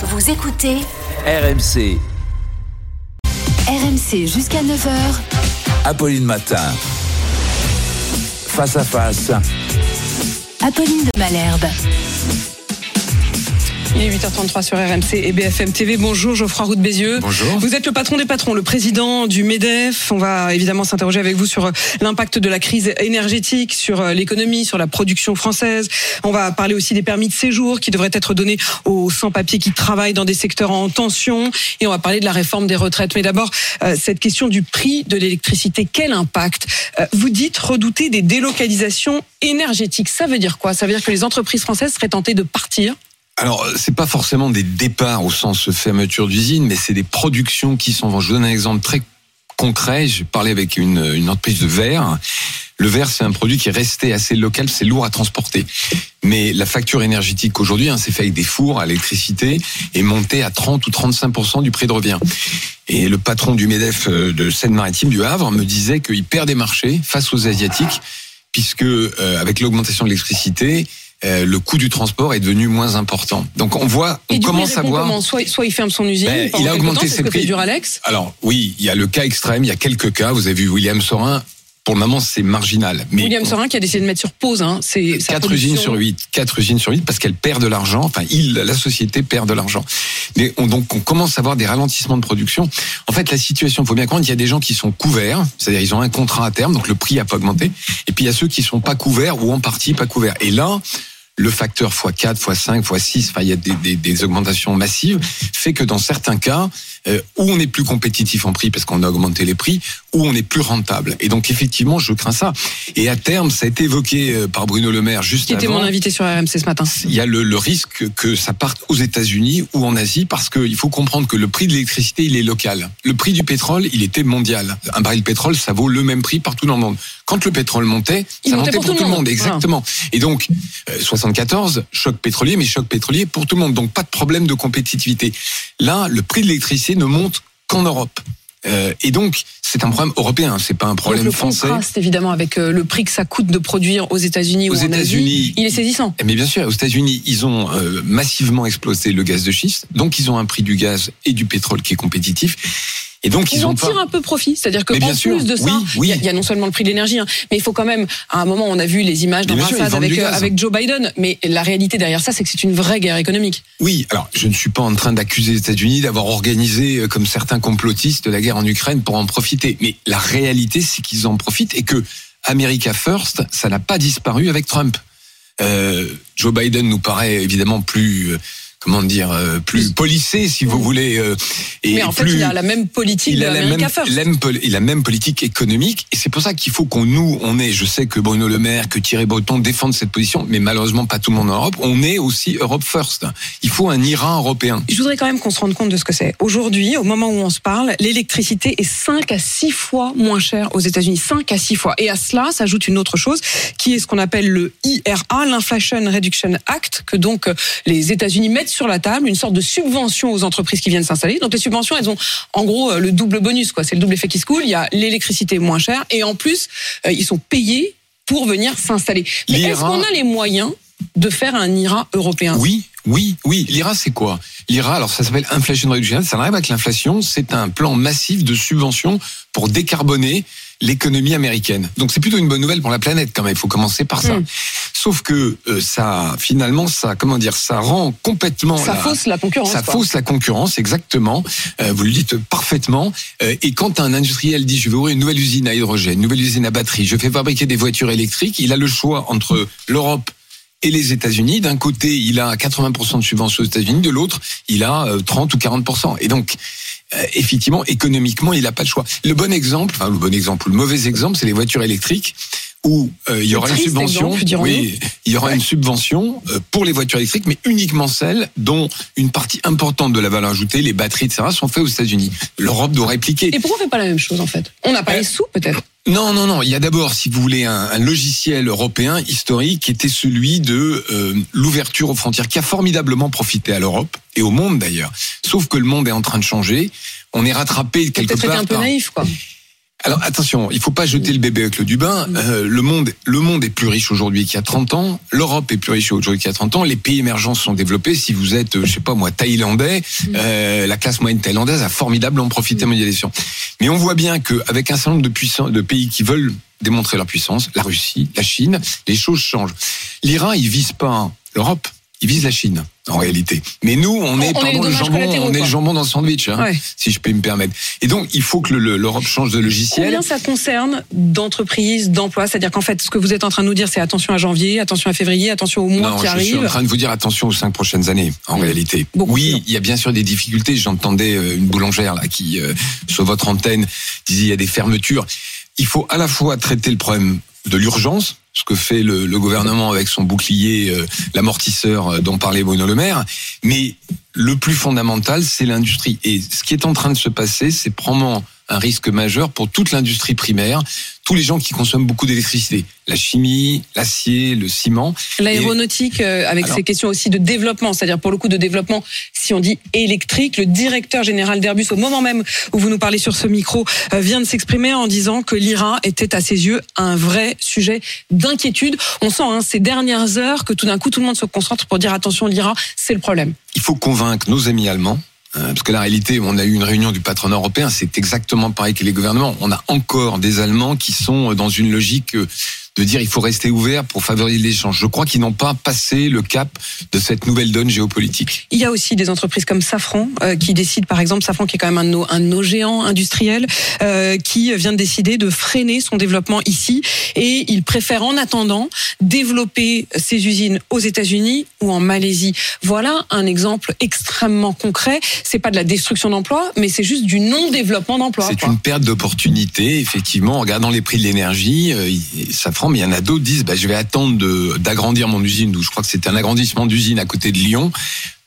Vous écoutez RMC, RMC jusqu'à 9h. Apolline Matin. Face à face, Apolline de Malherbe. Il est 8h33 sur RMC et BFM TV. Bonjour Geoffroy Roux de Bézieux. Bonjour. Vous êtes le patron des patrons, le président du MEDEF. On va évidemment s'interroger avec vous sur euh, l'impact de la crise énergétique, sur euh, l'économie, sur la production française. On va parler aussi des permis de séjour qui devraient être donnés aux sans-papiers qui travaillent dans des secteurs en tension. Et on va parler de la réforme des retraites. Mais d'abord, euh, cette question du prix de l'électricité, quel impact Vous dites redouter des délocalisations énergétiques? Ça veut dire quoi? Ça veut dire que les entreprises françaises seraient tentées de partir Alors, c'est pas forcément des départs au sens fermeture d'usine, mais c'est des productions qui s'en vont. Je vous donne un exemple très concret. J'ai parlé avec une, une entreprise de verre. Le verre, c'est un produit qui est resté assez local, c'est lourd à transporter. Mais la facture énergétique aujourd'hui, hein, c'est fait avec des fours à l'électricité, est montée à 30 ou 35% du prix de revient. Et le patron du MEDEF euh, de Seine-Maritime du Havre me disait qu'il perd des marchés face aux Asiatiques, puisque euh, avec l'augmentation de l'électricité, euh, le coût du transport est devenu moins important. Donc on voit, on coup, commence à voir. soit, soit il ferme son usine, Ben, il a augmenté temps, ses prix. fait Duralex. Alors oui, il y a le cas extrême, il y a quelques cas. Vous avez vu William Sorin. Pour le moment, c'est marginal. Mais William Sorin qui a décidé de mettre sur pause. Hein, c'est sa Quatre production. usines sur huit, quatre usines sur huit parce qu'elles perdent de l'argent. Enfin, il, la société perd de l'argent. Mais on, donc on commence à avoir des ralentissements de production. En fait, la situation, il faut bien comprendre, il y a des gens qui sont couverts, c'est-à-dire ils ont un contrat à terme, donc le prix a pas augmenté. Et puis il y a ceux qui sont pas couverts ou en partie pas couverts. Et là, le facteur x4, x5, x6, enfin il y a des, des, des augmentations massives, fait que dans certains cas, euh, où on est plus compétitif en prix parce qu'on a augmenté les prix, où on est plus rentable. Et donc effectivement, je crains ça. Et à terme, ça a été évoqué euh, par Bruno Le Maire juste Qui était mon invité sur RMC ce matin. il y a le, le risque que ça parte aux États-Unis ou en Asie parce qu'il faut comprendre que le prix de l'électricité il est local. Le prix du pétrole il était mondial. Un baril de pétrole ça vaut le même prix partout dans le monde. Quand le pétrole montait, Il ça montait pour, tout le monde, exactement. Et donc euh, 74 choc pétrolier mais choc pétrolier pour tout le monde. Donc pas de problème de compétitivité. Là le prix de l'électricité ne monte qu'en Europe. Euh, et donc c'est un problème européen, c'est pas un Donc problème le français. contraste évidemment avec euh, le prix que ça coûte de produire aux États-Unis ou Aux en Asie, États-Unis, il est saisissant. Mais bien sûr, aux États-Unis, ils ont euh, massivement explosé le gaz de schiste, donc ils ont un prix du gaz et du pétrole qui est compétitif. Et donc ils Ils ont en pas. tirent un peu profit, c'est-à-dire que Mais sûr, plus de ça, il oui. y, a- il y a non seulement le prix de l'énergie, hein, mais il faut quand même, à un moment, on a vu les images Mais bien sûr, d'embrassade ils vendent avec euh, avec Joe Biden, mais la réalité derrière ça, c'est que c'est une vraie guerre économique. Oui, alors je ne suis pas en train d'accuser les États-Unis d'avoir organisé, euh, comme certains complotistes, la guerre en Ukraine pour en profiter. Mais la réalité, c'est qu'ils en profitent et que America First, ça n'a pas disparu avec Trump. Euh, Joe Biden nous paraît évidemment plus, euh, comment dire, euh, plus policé, si vous voulez, euh, et mais en fait, plus. il a la même politique il de a la même, il a la même politique économique et c'est pour ça qu'il faut qu'on nous on est je sais que Bruno Le Maire que Thierry Breton défendent cette position mais malheureusement pas tout le monde en Europe on est aussi Europe first il faut un Iran européen Je voudrais quand même qu'on se rende compte de ce que c'est. Aujourd'hui, au moment où on se parle, l'électricité est 5 à 6 fois moins chère aux États-Unis. 5 à 6 fois. Et à cela s'ajoute une autre chose, qui est ce qu'on appelle le IRA, l'Inflation Reduction Act, que donc euh, les États-Unis mettent sur la table, une sorte de subvention aux entreprises qui viennent s'installer. Donc les subventions, elles ont en gros euh, le double bonus, quoi. C'est le double effet qui se coule. Il y a l'électricité moins chère et en plus, euh, ils sont payés pour venir s'installer. Mais est-ce qu'on a les moyens de faire un IRA européen? Oui oui oui l'IRA c'est quoi? l'IRA alors ça s'appelle Inflation Reduction ça n'arrive avec l'inflation c'est un plan massif de subventions pour décarboner l'économie américaine. Donc c'est plutôt une bonne nouvelle pour la planète quand même. Il faut commencer par ça. Mm. Sauf que euh, ça, finalement, ça, comment dire, ça rend complètement Ça la- fausse la concurrence. Ça quoi. fausse la concurrence, exactement. Euh, vous le dites parfaitement. Euh, et quand un industriel dit je vais ouvrir une nouvelle usine à hydrogène, une nouvelle usine à batterie, je fais fabriquer des voitures électriques, il a le choix entre l'Europe et les États-Unis. D'un côté, il a 80% de subventions aux États-Unis, de l'autre, il a euh, 30 ou 40%. Et donc, euh, effectivement, économiquement, il n'a pas de choix. Le bon exemple, enfin le bon exemple ou le mauvais exemple, c'est les voitures électriques où euh, il y Le aura une subvention. exemple, oui, il y aura une subvention euh, pour les voitures électriques, mais uniquement celles dont une partie importante de la valeur ajoutée, les batteries, etc., sont faites aux États-Unis. L'Europe doit répliquer. Et pourquoi on fait pas la même chose en fait? On n'a pas Euh, les sous peut-être. Non, non, non. Il y a d'abord, si vous voulez, un, un logiciel européen historique qui était celui de euh, l'ouverture aux frontières, qui a formidablement profité à l'Europe et au monde d'ailleurs. Sauf que le monde est en train de changer. On est rattrapé quelque peut-être part un peu par- naïf quoi. Alors attention, il faut pas jeter le bébé avec l'eau du bain. Euh, le monde, le monde est plus riche aujourd'hui qu'il y a 30 ans. L'Europe est plus riche aujourd'hui qu'il y a 30 ans. Les pays émergents se sont développés. Si vous êtes, euh, je sais pas moi, thaïlandais, euh, la classe moyenne thaïlandaise a formidablement profité de la mondialisation. Mais on voit bien qu'avec un certain nombre de puissants, de pays qui veulent démontrer leur puissance, la Russie, la Chine, les choses changent. L'Iran, il vise pas l'Europe, il vise la Chine en réalité. Mais nous, on est, on pardon, le jambon, on est le jambon dans le sandwich, hein, Ouais. si je peux me permettre. Et donc, il faut que le- l'Europe change de logiciel. Combien ça concerne d'entreprises, d'emplois? C'est-à-dire qu'en fait, ce que vous êtes en train de nous dire, c'est attention à janvier, attention à février, attention au mois Non, qui je suis en arrive. train de vous dire attention aux cinq prochaines années, en Mmh. réalité. Beaucoup oui, il y a bien sûr des difficultés. J'entendais euh, une boulangère là qui, euh, sur votre antenne, disait il y a des fermetures. Il faut à la fois traiter le problème de l'urgence, ce que fait le, le gouvernement avec son bouclier, euh, l'amortisseur euh, dont parlait Bruno Le Maire, mais le plus fondamental, c'est l'industrie. Et ce qui est en train de se passer, c'est probablement un risque majeur pour toute l'industrie primaire, tous les gens qui consomment beaucoup d'électricité, la chimie, l'acier, le ciment. L'aéronautique, euh, avec Alors- ces questions aussi de développement, c'est-à-dire pour le coup de développement, si on dit électrique, le directeur général d'Airbus, au moment même où vous nous parlez sur ce micro, euh, vient de s'exprimer en disant que l'Iran était à ses yeux un vrai sujet d'inquiétude. On sent hein, ces dernières heures que tout d'un coup tout le monde se concentre pour dire attention l'Iran, c'est le problème. il faut convaincre nos amis allemands. Euh, Parce que la réalité, on a eu une réunion du patronat européen, c'est exactement pareil que les gouvernements. On a encore des Allemands qui sont dans une logique euh, de dire il faut rester ouvert pour favoriser l'échange. Je crois qu'ils n'ont pas passé le cap de cette nouvelle donne géopolitique. Il y a aussi des entreprises comme Safran euh, qui décident, par exemple, Safran qui est quand même un de nos, un de nos géants industriels, euh, qui vient de décider de freiner son développement ici et il préfère en attendant développer ses usines aux États-Unis ou en Malaisie. Voilà un exemple extrêmement concret. C'est pas de la destruction d'emplois, mais c'est juste du non-développement d'emplois. C'est une perte d'opportunité, effectivement, en regardant les prix de l'énergie. euh, il- mais il y en a d'autres qui disent, bah, je vais attendre d'agrandir mon usine, où je crois que c'était un agrandissement d'usine à côté de Lyon,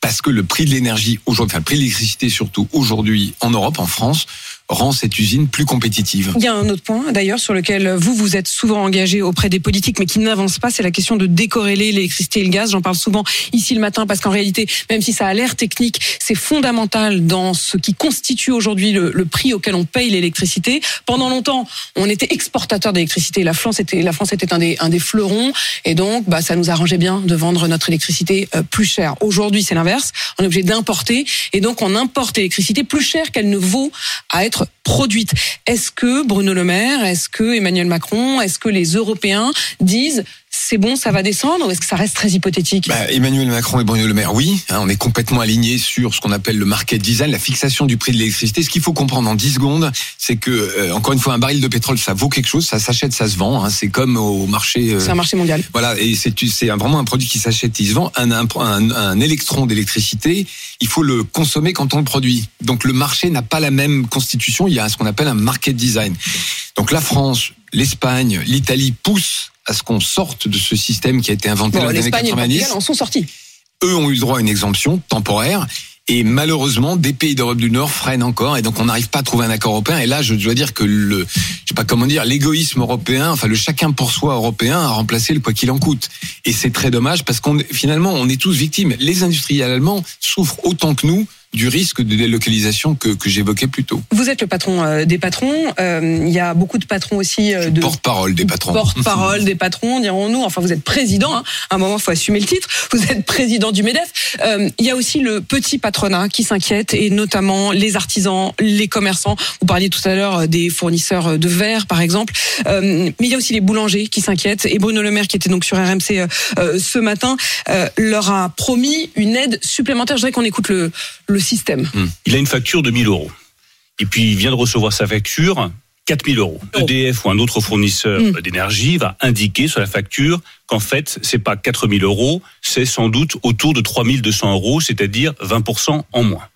parce que le prix de l'énergie aujourd'hui, enfin le prix de l'électricité surtout aujourd'hui en Europe, en France, rend cette usine plus compétitive. Il y a un autre point, d'ailleurs, sur lequel vous, vous êtes souvent engagé auprès des politiques, mais qui n'avance pas, c'est la question de décorréler l'électricité et le gaz. J'en parle souvent ici le matin, parce qu'en réalité, même si ça a l'air technique, c'est fondamental dans ce qui constitue aujourd'hui le, prix auquel on paye l'électricité. Pendant longtemps, on était exportateur d'électricité. La France était, la France était un des, un des fleurons, et donc, bah, ça nous arrangeait bien de vendre notre électricité euh, plus cher. Aujourd'hui, c'est l'inverse. On est obligé d'importer, et donc on importe l'électricité plus cher qu'elle ne vaut à être produite. Est-ce que Bruno Le Maire, est-ce que Emmanuel Macron, est-ce que les Européens disent c'est bon, ça va descendre, ou est-ce que ça reste très hypothétique? Bah, Emmanuel Macron et Bruno Le Maire, oui. hein, on est complètement alignés sur ce qu'on appelle le market design, la fixation du prix de l'électricité. Ce qu'il faut comprendre en 10 secondes, c'est que, euh, encore une fois, un baril de pétrole, ça vaut quelque chose, ça s'achète, ça se vend. hein, c'est comme au marché. euh, C'est un marché mondial. Voilà, et c'est c'est vraiment un produit qui s'achète, qui se vend. Un, un, un, un électron d'électricité, il faut le consommer quand on le produit. Donc le marché n'a pas la même constitution. Il y a ce qu'on appelle un market design. Donc la France, l'Espagne, l'Italie poussent à ce qu'on sorte de ce système qui a été inventé Bon, dans les années l'Espagne et le 90 Portugal en sont sortis. eux ont eu le droit à une exemption temporaire. Et malheureusement, des pays d'Europe du Nord freinent encore, et donc on n'arrive pas à trouver un accord européen. Et là, je dois dire que le, je sais pas comment dire, l'égoïsme européen, enfin le chacun pour soi européen, a remplacé le quoi qu'il en coûte. Et c'est très dommage parce qu'on finalement, on est tous victimes. Les industriels allemands souffrent autant que nous du risque de délocalisation que, que j'évoquais plus tôt. Vous êtes le patron euh, des patrons. Euh, Il y a beaucoup de patrons aussi euh, de Porte-parole des patrons. porte-parole des patrons, dirons-nous. Enfin, vous êtes président. Hein. À un moment, il faut assumer le titre. Vous êtes président du Medef. Il y a aussi le petit patronat qui s'inquiète, et notamment les artisans, les commerçants. Vous parliez tout à l'heure des fournisseurs de verre, par exemple. Mais il y a aussi les boulangers qui s'inquiètent. Et Bruno Le Maire, qui était donc sur RMC ce matin, leur a promis une aide supplémentaire. Je voudrais qu'on écoute le, le système. il a une facture de 1000 euros. Et puis il vient de recevoir sa facture 4000 euros. Oh. EDF ou un autre fournisseur Mm. d'énergie va indiquer sur la facture qu'en fait, c'est pas 4000 euros, c'est sans doute autour de 3200 euros, c'est-à-dire 20% en moins.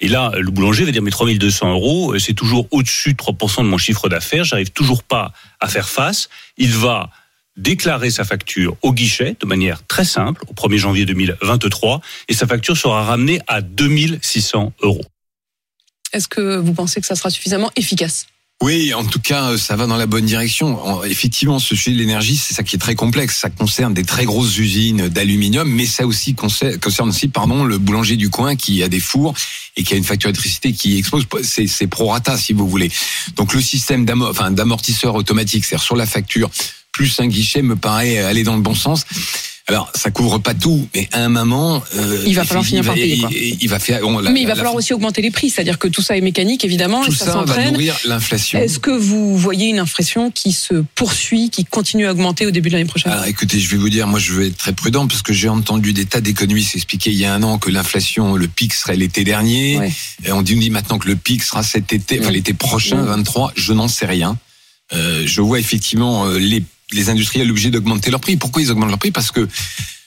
Et là, le boulanger va dire, mais 3200 euros, euh, c'est toujours au-dessus de 3% de mon chiffre d'affaires, j'arrive toujours pas à faire face. Il va déclarer sa facture au guichet de manière très simple au 1er janvier 2023 et sa facture sera ramenée à 2600 euros. Est-ce que vous pensez que ça sera suffisamment efficace? Oui, en tout cas, euh, ça va dans la bonne direction. En- Effectivement, ce sujet de l'énergie, c'est ça qui est très complexe. Ça concerne des très grosses usines d'aluminium, mais ça aussi concerne, concerne aussi, pardon, le boulanger du coin qui a des fours et qui a une facture d'électricité qui explose. C'est, c'est prorata, si vous voulez. Donc, le système d'amo- enfin, d'amortisseur automatique, c'est-à-dire sur la facture, plus un guichet, me paraît aller dans le bon sens. Alors, ça couvre pas tout, mais à un moment, euh, Il va falloir finir par payer, quoi. Il, il va faire. on- la- Mais il va la- falloir aussi augmenter les prix, c'est-à-dire que tout ça est mécanique, évidemment, tout et ça, ça va nourrir l'inflation. Est-ce que vous voyez une inflation qui se poursuit, qui continue à augmenter au début de l'année prochaine? Alors écoutez, je vais vous dire, moi je vais être très prudent parce que j'ai entendu des tas d'économistes expliquer il y a un an que l'inflation, le pic serait l'été dernier. Ouais. Et on dit, on dit maintenant que le pic sera cet été, enfin l'été prochain, Mm. 23. Je n'en sais rien. Euh, je vois effectivement euh, les, les industriels obligés d'augmenter leur prix. Pourquoi ils augmentent leur prix? Parce que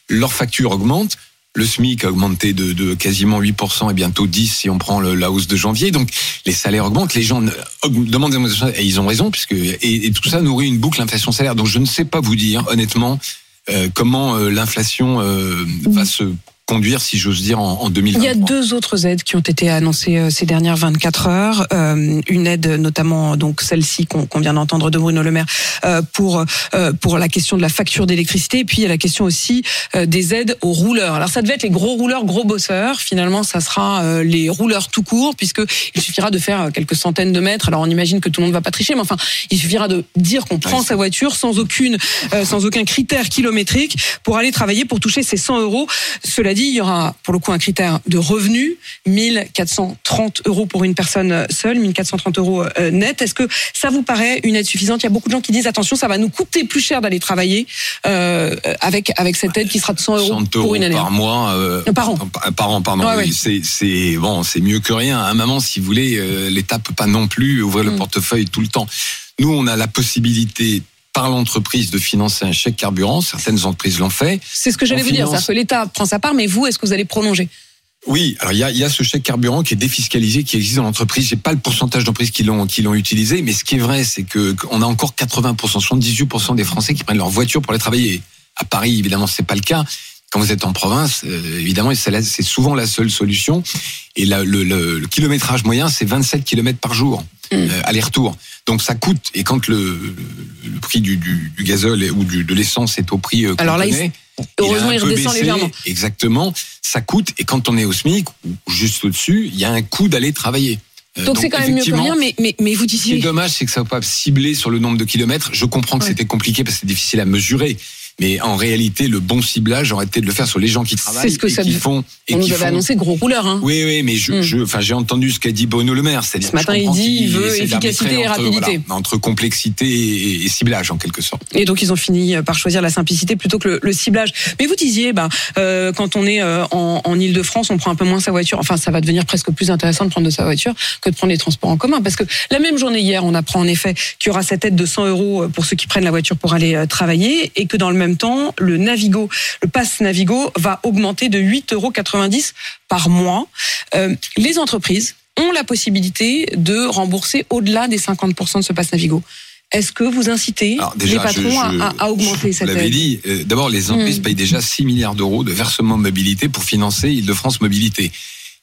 leur facture augmente. Le SMIC a augmenté de, de quasiment 8% et bientôt 10 si on prend le- la hausse de janvier. Donc les salaires augmentent, les gens demandent des augmentations et ils ont raison puisque et, et tout ça nourrit une boucle inflation salaire. Donc je ne sais pas vous dire honnêtement euh, comment euh, l'inflation euh, va se conduire si j'ose dire en, en Il 2023. y a deux autres aides qui ont été annoncées euh, ces dernières 24 heures. Euh, une aide, notamment donc celle-ci qu'on vient d'entendre de Bruno Le Maire euh, pour euh, pour la question de la facture d'électricité. Et puis il y a la question aussi des aides aux rouleurs. Alors ça devait être les gros rouleurs, gros bosseurs. Finalement, ça sera les rouleurs tout court, puisque il suffira de faire quelques centaines de mètres. Alors on imagine que tout le monde va pas tricher, mais enfin il suffira de dire qu'on prend sa voiture sans aucune sans aucun critère kilométrique pour aller travailler pour toucher ces 100 euros. Cela dit, il y aura pour le coup un critère de revenu, 1430 euros pour une personne seule, 1430 euros euh, net. Est-ce que ça vous paraît une aide suffisante? Il y a beaucoup de gens qui disent attention, ça va nous coûter plus cher d'aller travailler euh, avec avec cette aide qui sera de 100 euros 100 pour une année. par mois, euh, par an. par, an, pardon. Oui. ouais. C'est, c'est bon, c'est mieux que rien. À un moment, si vous voulez, l'État peut pas non plus ouvrir le Mm. portefeuille tout le temps. Nous, on a la possibilité par l'entreprise de financer un chèque carburant. Certaines entreprises l'ont fait. C'est ce que j'allais On vous dire, c'est que l'État prend sa part, mais vous, est-ce que vous allez prolonger? Oui, alors il y a, il y a ce chèque carburant qui est défiscalisé, qui existe dans l'entreprise. J'ai pas le pourcentage d'entreprises qui l'ont qui l'ont utilisé, mais ce qui est vrai, c'est que qu'on a encore 80%, 78% des Français qui prennent leur voiture pour aller travailler. À Paris, évidemment, c'est pas le cas. Quand vous êtes en province, euh, évidemment, c'est la- souvent la seule solution. Et là, le, le- le kilométrage moyen, c'est 27 km par jour, euh, aller-retour. Donc ça coûte. Et quand le, le, prix du, du, du gazole ou du, de l'essence est au prix euh, Alors là, il- Heureusement, il redescend baissé, légèrement. Exactement. Ça coûte. Et quand on est au SMIC ou juste au-dessus, il y a un coût d'aller travailler. Euh, Donc c'est quand même mieux que rien, mais, mais, mais vous Ce qui est disiez... dommage, c'est que ça ne va pas cibler sur le nombre de kilomètres. Je comprends que Ouais. c'était compliqué parce que c'est difficile à mesurer. Mais en réalité, le bon ciblage aurait été de le faire sur les gens qui travaillent ce que et ça qui devait- font. Et On nous avait font- annoncé gros rouleur. Hein. Oui, oui, mais je, Mm. je, enfin, j'ai entendu ce qu'a dit Bruno Le Maire. Ce matin, il dit, qu'il il veut efficacité et entre, rapidité. voilà, entre complexité et, et ciblage, en quelque sorte. Et donc ils ont fini par choisir la simplicité plutôt que le, le ciblage. Mais vous disiez, ben, euh, quand on est euh, en, en Ile-de-France, on prend un peu moins sa voiture. Enfin, ça va devenir presque plus intéressant de prendre de sa voiture que de prendre les transports en commun. Parce que la même journée hier, on apprend en effet qu'il y aura cette aide de 100 euros pour ceux qui prennent la voiture pour aller euh, travailler et que dans le même temps, le Navigo, le pass Navigo va augmenter de 8,90 euros par mois. Euh, les entreprises ont la possibilité de rembourser au-delà des 50% de ce pass Navigo. Est-ce que vous incitez Alors, déjà, les patrons je- je- à, à augmenter Vous cette aide dit, euh, d'abord, les entreprises Mm. payent déjà 6 milliards d'euros de versement mobilité pour financer Île-de-France Mobilité,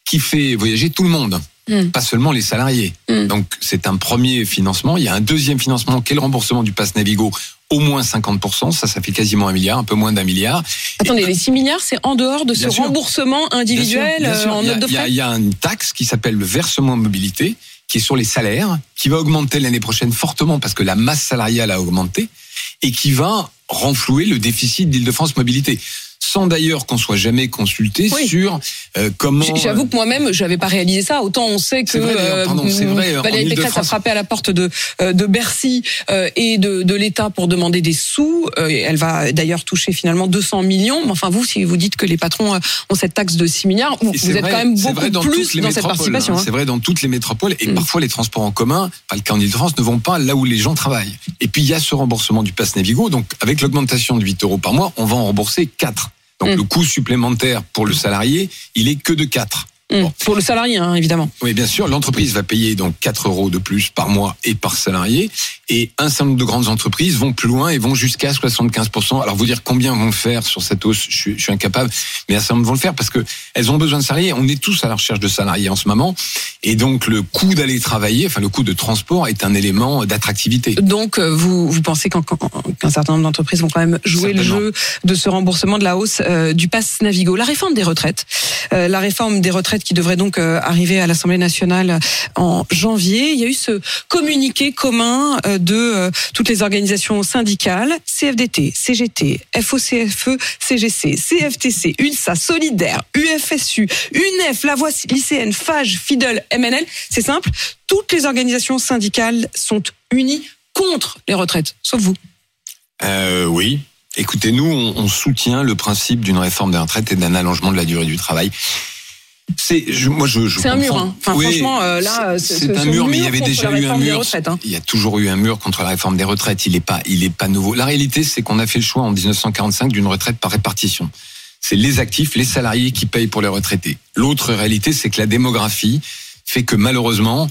qui fait voyager tout le monde, Mm. pas seulement les salariés. Mm. Donc, c'est un premier financement. Il y a un deuxième financement qui est le remboursement du pass Navigo, au moins 50%. Ça, ça fait quasiment un milliard, un peu moins d'un milliard. Attendez, les 6 milliards, c'est en dehors de ce sûr. remboursement individuel Bien sûr, bien sûr. euh, en note de il y y a une taxe qui s'appelle le versement mobilité, qui est sur les salaires, qui va augmenter l'année prochaine fortement parce que la masse salariale a augmenté et qui va renflouer le déficit d'Île-de-France Mobilité. Sans d'ailleurs qu'on soit jamais consulté Oui. sur euh, comment. J'avoue que moi-même, j'avais pas réalisé ça. Autant on sait que vrai, pardon, c'est vrai, Valérie Pécresse a frappé à la porte de euh, de Bercy euh, et de, de l'État pour demander des sous. Euh, elle va d'ailleurs toucher finalement 200 millions. Mais enfin, vous, si vous dites que les patrons euh, ont cette taxe de 6 milliards, vous, êtes vrai- quand même beaucoup dans plus dans cette métropoles, participation. hein. hein. C'est vrai dans toutes les métropoles et Mm. parfois les transports en commun, pas le cas en Ile-de-France, ne vont pas là où les gens travaillent. Et puis il y a ce remboursement du pass Navigo. Donc avec l'augmentation de 8 euros par mois, on va en rembourser 4. Donc Mm. le coût supplémentaire pour le salarié, il est que de 4. Hum, Pour le salarié, hein, évidemment. Oui, bien sûr, l'entreprise va payer donc 4 euros de plus par mois et par salarié. Et un certain nombre de grandes entreprises vont plus loin et vont jusqu'à 75%. Alors, vous dire combien vont le faire sur cette hausse, je suis, je suis incapable, mais un certain nombre vont le faire parce que elles ont besoin de salariés. On est tous à la recherche de salariés en ce moment. Et donc, le coût d'aller travailler, enfin, le coût de transport est un élément d'attractivité. Donc, euh, vous, vous pensez qu'un certain nombre d'entreprises vont quand même jouer le jeu de ce remboursement de la hausse euh, du pass Navigo. La réforme des retraites, euh, la réforme des retraites qui devrait donc euh, arriver à l'Assemblée nationale en janvier. Il y a eu ce communiqué commun euh, de euh, toutes les organisations syndicales, CFDT, CGT, FOCFE, CGC, CFTC, UNSA, Solidaire, UFSU, UNEF, La Voix lycéenne, FAGE, FIDEL, MNL. C'est simple, toutes les organisations syndicales sont unies contre les retraites, sauf vous. Euh, oui. Écoutez, nous, on soutient le principe d'une réforme des retraites et d'un allongement de la durée du travail. C'est, je, moi, je, je C'est un mur, hein. Enfin, Oui, franchement, euh, là, c'est c'est- c'est ce- un ce mur, mais il y mur avait contre déjà la eu un réforme des mur. retraites, hein. Il y a toujours eu un mur contre la réforme des retraites. Il est pas, il est pas nouveau. La réalité, c'est qu'on a fait le choix en 1945 d'une retraite par répartition. C'est les actifs, les salariés qui payent pour les retraités. L'autre réalité, c'est que la démographie fait que malheureusement,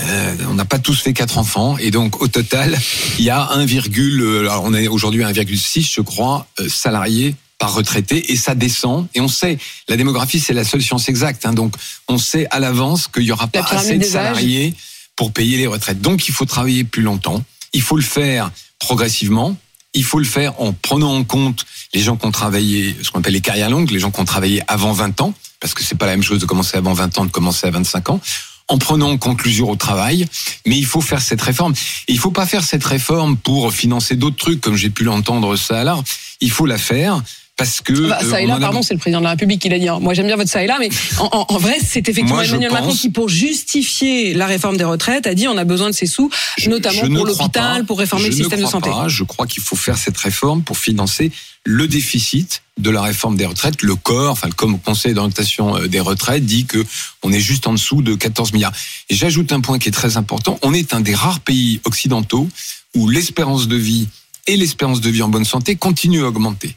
euh, on n'a pas tous fait quatre enfants et donc au total, il y a 1, euh, alors on est aujourd'hui à 1,6 je crois salariés par retraité et ça descend et on sait la démographie c'est la seule science exacte hein, donc on sait à l'avance qu'il y aura La pas assez de salariés pour payer les retraites. Donc il faut travailler plus longtemps, il faut le faire progressivement, il faut le faire en prenant en compte les gens qui ont travaillé, ce qu'on appelle les carrières longues, les gens qui ont travaillé avant 20 ans, parce que c'est pas la même chose de commencer avant 20 ans, de commencer à 25 ans, en prenant en compte l'usure au travail. Mais il faut faire cette réforme. Et il faut pas faire cette réforme pour financer d'autres trucs, comme j'ai pu l'entendre ça là. Il faut la faire parce que Bah, ça et là, a- pardon, c'est le président de la République qui l'a dit. hein. Moi, j'aime bien votre ça et là, mais en, en- en vrai, c'est effectivement Moi, Emmanuel Macron pense- qui, pour justifier la réforme des retraites, a dit on a besoin de ces sous, Je- notamment je pour l'hôpital, pour réformer le système de santé. pas. Je crois qu'il faut faire cette réforme pour financer le déficit de la réforme des retraites. Le corps, enfin le Conseil d'orientation euh, des retraites dit que on est juste en dessous de 14 milliards. Et j'ajoute un point qui est très important. On est un des rares pays occidentaux où l'espérance de vie et l'espérance de vie en bonne santé continuent à augmenter.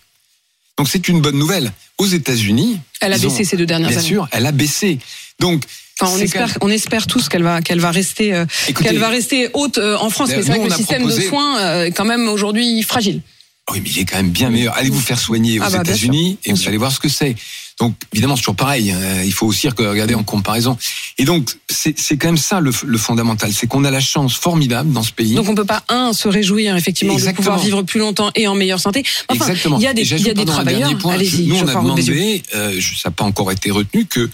Donc c'est une bonne nouvelle. Aux États-Unis, Elle a ont- baissé ces deux dernières Bien années. sûr, elle a baissé. Donc Enfin, on espère, quand on espère tous qu'elle va, qu'elle va rester, euh, qu'elle va rester haute euh, en France. Mais nous, c'est vrai que le système de soins euh, est quand même aujourd'hui fragile. Oui, mais il est quand même bien meilleur. Allez vous faire soigner aux Ah bah, États-Unis et vous sûr. allez voir ce que c'est. Donc, évidemment, c'est toujours pareil. hein. Il faut aussi regarder en comparaison. Et donc, c'est quand même ça le, le fondamental. C'est qu'on a la chance formidable dans ce pays. Donc on peut pas un se réjouir effectivement Exactement. de pouvoir vivre plus longtemps et en meilleure santé. Enfin, Exactement. il y a des, y a des travailleurs. point. Nous, on a demandé, euh, ça n'a pas encore été retenu, que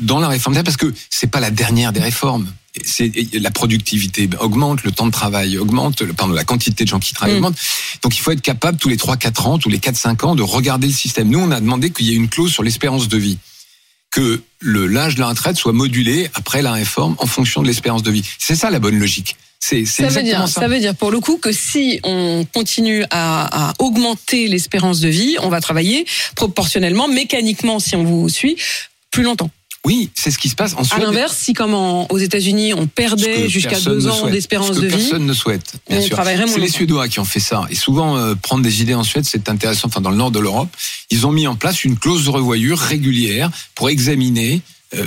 dans la réforme parce que c'est pas la dernière des réformes. C'est la productivité augmente, le temps de travail augmente, pardon, la quantité de gens qui travaillent Mm. augmente. Donc il faut être capable tous les 3-4 ans, tous les 4-5 ans de regarder le système. Nous, on a demandé qu'il y ait une clause sur l'espérance de vie que le l'âge de la retraite soit modulé après la réforme en fonction de l'espérance de vie. C'est ça la bonne logique. C'est c'est Ça veut dire, ça. ça veut dire pour le coup que si on continue à, à augmenter l'espérance de vie, on va travailler proportionnellement, mécaniquement, si on vous suit, plus longtemps. Oui, c'est ce qui se passe en À Suède. l'inverse, si comme en- aux États-Unis, on perdait jusqu'à deux ans d'espérance de vie, Personne ne souhaite, bien sûr. C'est les. Suédois qui ont fait ça. Et souvent, euh, prendre des idées en Suède, c'est intéressant. Enfin, dans le nord de l'Europe, ils ont mis en place une clause de revoyure régulière pour examiner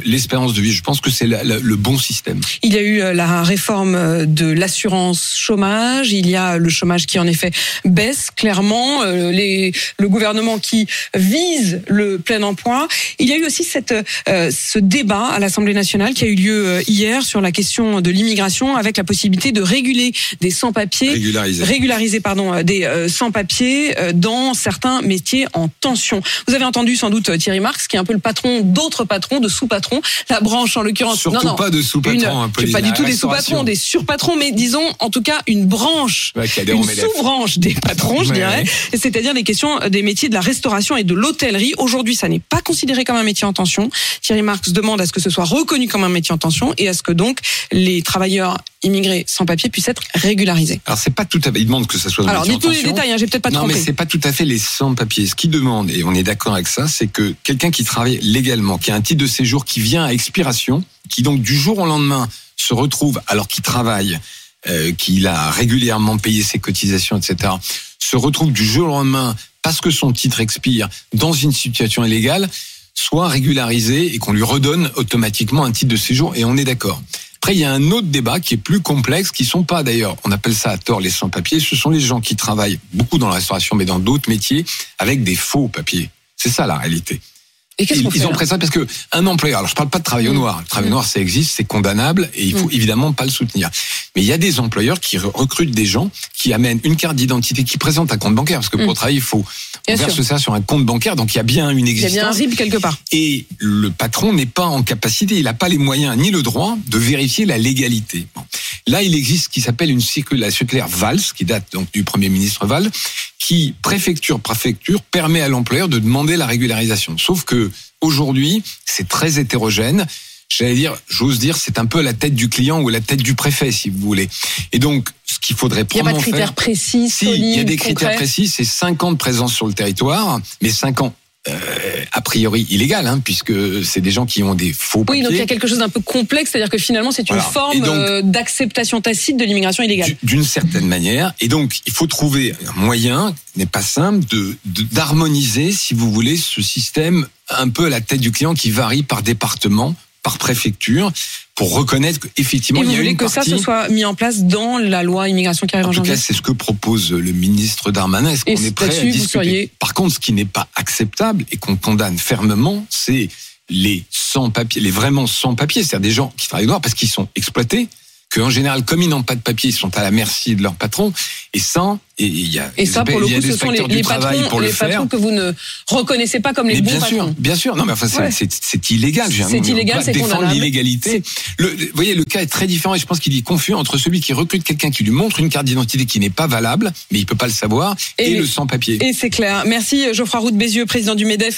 l'espérance de vie. Je pense que c'est le bon système. Il y a eu euh, la réforme euh, de l'assurance chômage. Il y a le chômage qui en effet baisse clairement. euh, Les, le gouvernement qui vise le plein emploi. Il y a eu aussi cette, euh, ce débat à l'Assemblée nationale qui a eu lieu euh, hier sur la question de l'immigration avec la possibilité de réguler des sans-papiers Régularisé. régulariser pardon euh, des euh, sans-papiers euh, dans certains métiers en tension. Vous avez entendu sans doute euh, Thierry Marx qui est un peu le patron d'autres patrons, de la branche en l'occurrence. Surtout non, non, pas de sous-patrons, hein, pas du tout des sous-patrons, des sur-patrons, mais disons en tout cas une branche, une sous-branche des patrons, je dirais. ouais. C'est-à-dire les questions des métiers de la restauration et de l'hôtellerie. Aujourd'hui, ça n'est pas considéré comme un métier en tension. Thierry Marx demande à ce que ce soit reconnu comme un métier en tension et à ce que donc les travailleurs immigrés sans papier puissent être régularisés. Alors c'est pas tout à fait. Ils demandent que ça soit. Alors, en dites-nous les détails, hein, j'ai peut-être pas non, mais c'est pas tout à fait les sans-papiers. Ce qu'ils demandent, et on est d'accord avec ça, c'est que quelqu'un qui travaille légalement, qui a un titre de séjour qui vient à expiration, qui donc du jour au lendemain se retrouve alors qu'il travaille, euh, qu'il a régulièrement payé ses cotisations, etc., se retrouve du jour au lendemain parce que son titre expire dans une situation illégale. soit régularisé et qu'on lui redonne automatiquement un titre de séjour et on est d'accord. Après, il y a un autre débat qui est plus complexe, qui sont pas d'ailleurs, on appelle ça à tort les sans-papiers, ce sont les gens qui travaillent beaucoup dans la restauration, mais dans d'autres métiers, avec des faux papiers. C'est ça la réalité. Et qu'est-ce qu'on fait ils ont ça parce que un employeur, alors je parle pas de travail au Mm. noir, le travail Mm. noir ça existe, c'est condamnable et il faut Mm. évidemment pas le soutenir. Mais il y a des employeurs qui re- recrutent des gens qui amènent une carte d'identité, qui présentent un compte bancaire, parce que pour travailler il faut on verse sûr. ça sur un compte bancaire, donc il y a bien une Il y a bien un existence. RIB quelque part. Et le patron n'est pas en capacité, il n'a pas les moyens ni le droit de vérifier la légalité. Bon. Là, il existe ce qui s'appelle une circulaire, la circulaire Valls, qui date donc du Premier ministre Valls, qui, préfecture, préfecture, permet à l'employeur de demander la régularisation. Sauf que aujourd'hui, c'est très hétérogène. J'allais dire, j'ose dire, c'est un peu à la tête du client ou à la tête du préfet, si vous voulez. Et donc, ce qu'il faudrait Il n'y a pas de faire... critères précis, Si, il y a des critères précis, c'est 5 ans de présence sur le territoire, mais 5 ans euh, a priori illégal, hein, puisque c'est des gens qui ont des faux Oui, papiers. donc il y a quelque chose d'un peu complexe, c'est-à-dire que finalement c'est une Voilà. forme euh, d'acceptation tacite de l'immigration illégale. Du- d'une certaine manière. Et donc, il faut trouver un moyen, n'est pas simple, de- d'harmoniser, si vous voulez, ce système un peu à la tête du client qui varie par département, par préfecture, pour reconnaître qu'effectivement, il y a voulez une que partie... ça ce soit mis en place dans la loi immigration qui arrive en, En tout janvier cas, c'est ce que propose le ministre Darmanin. Est-ce qu'on est prêt à discuter seriez- Par contre, ce qui n'est pas acceptable et qu'on condamne fermement, c'est les sans-papiers, les vraiment sans-papiers, c'est-à-dire des gens qui travaillent noir parce qu'ils sont exploités, qu'en général, comme ils n'ont pas de papier, ils sont à la merci de leur patron. Et sans, et il y a, Et ça, pour le coup, ce sont les, patrons, pour les le faire. patrons que vous ne reconnaissez pas comme les Mais bons bien patrons. sûr, bien sûr. Non, mais enfin, c'est- Ouais. c'est c'est illégal. C'est illégal, c'est défendre condamnable. l'illégalité. Le, vous voyez, le cas est très différent et je pense qu'il est confus entre celui qui recrute quelqu'un qui lui montre une carte d'identité qui n'est pas valable, mais il peut pas le savoir, Et le sans-papier. Et c'est clair. Merci Geoffroy Roux de Bézieux, président du MEDEF.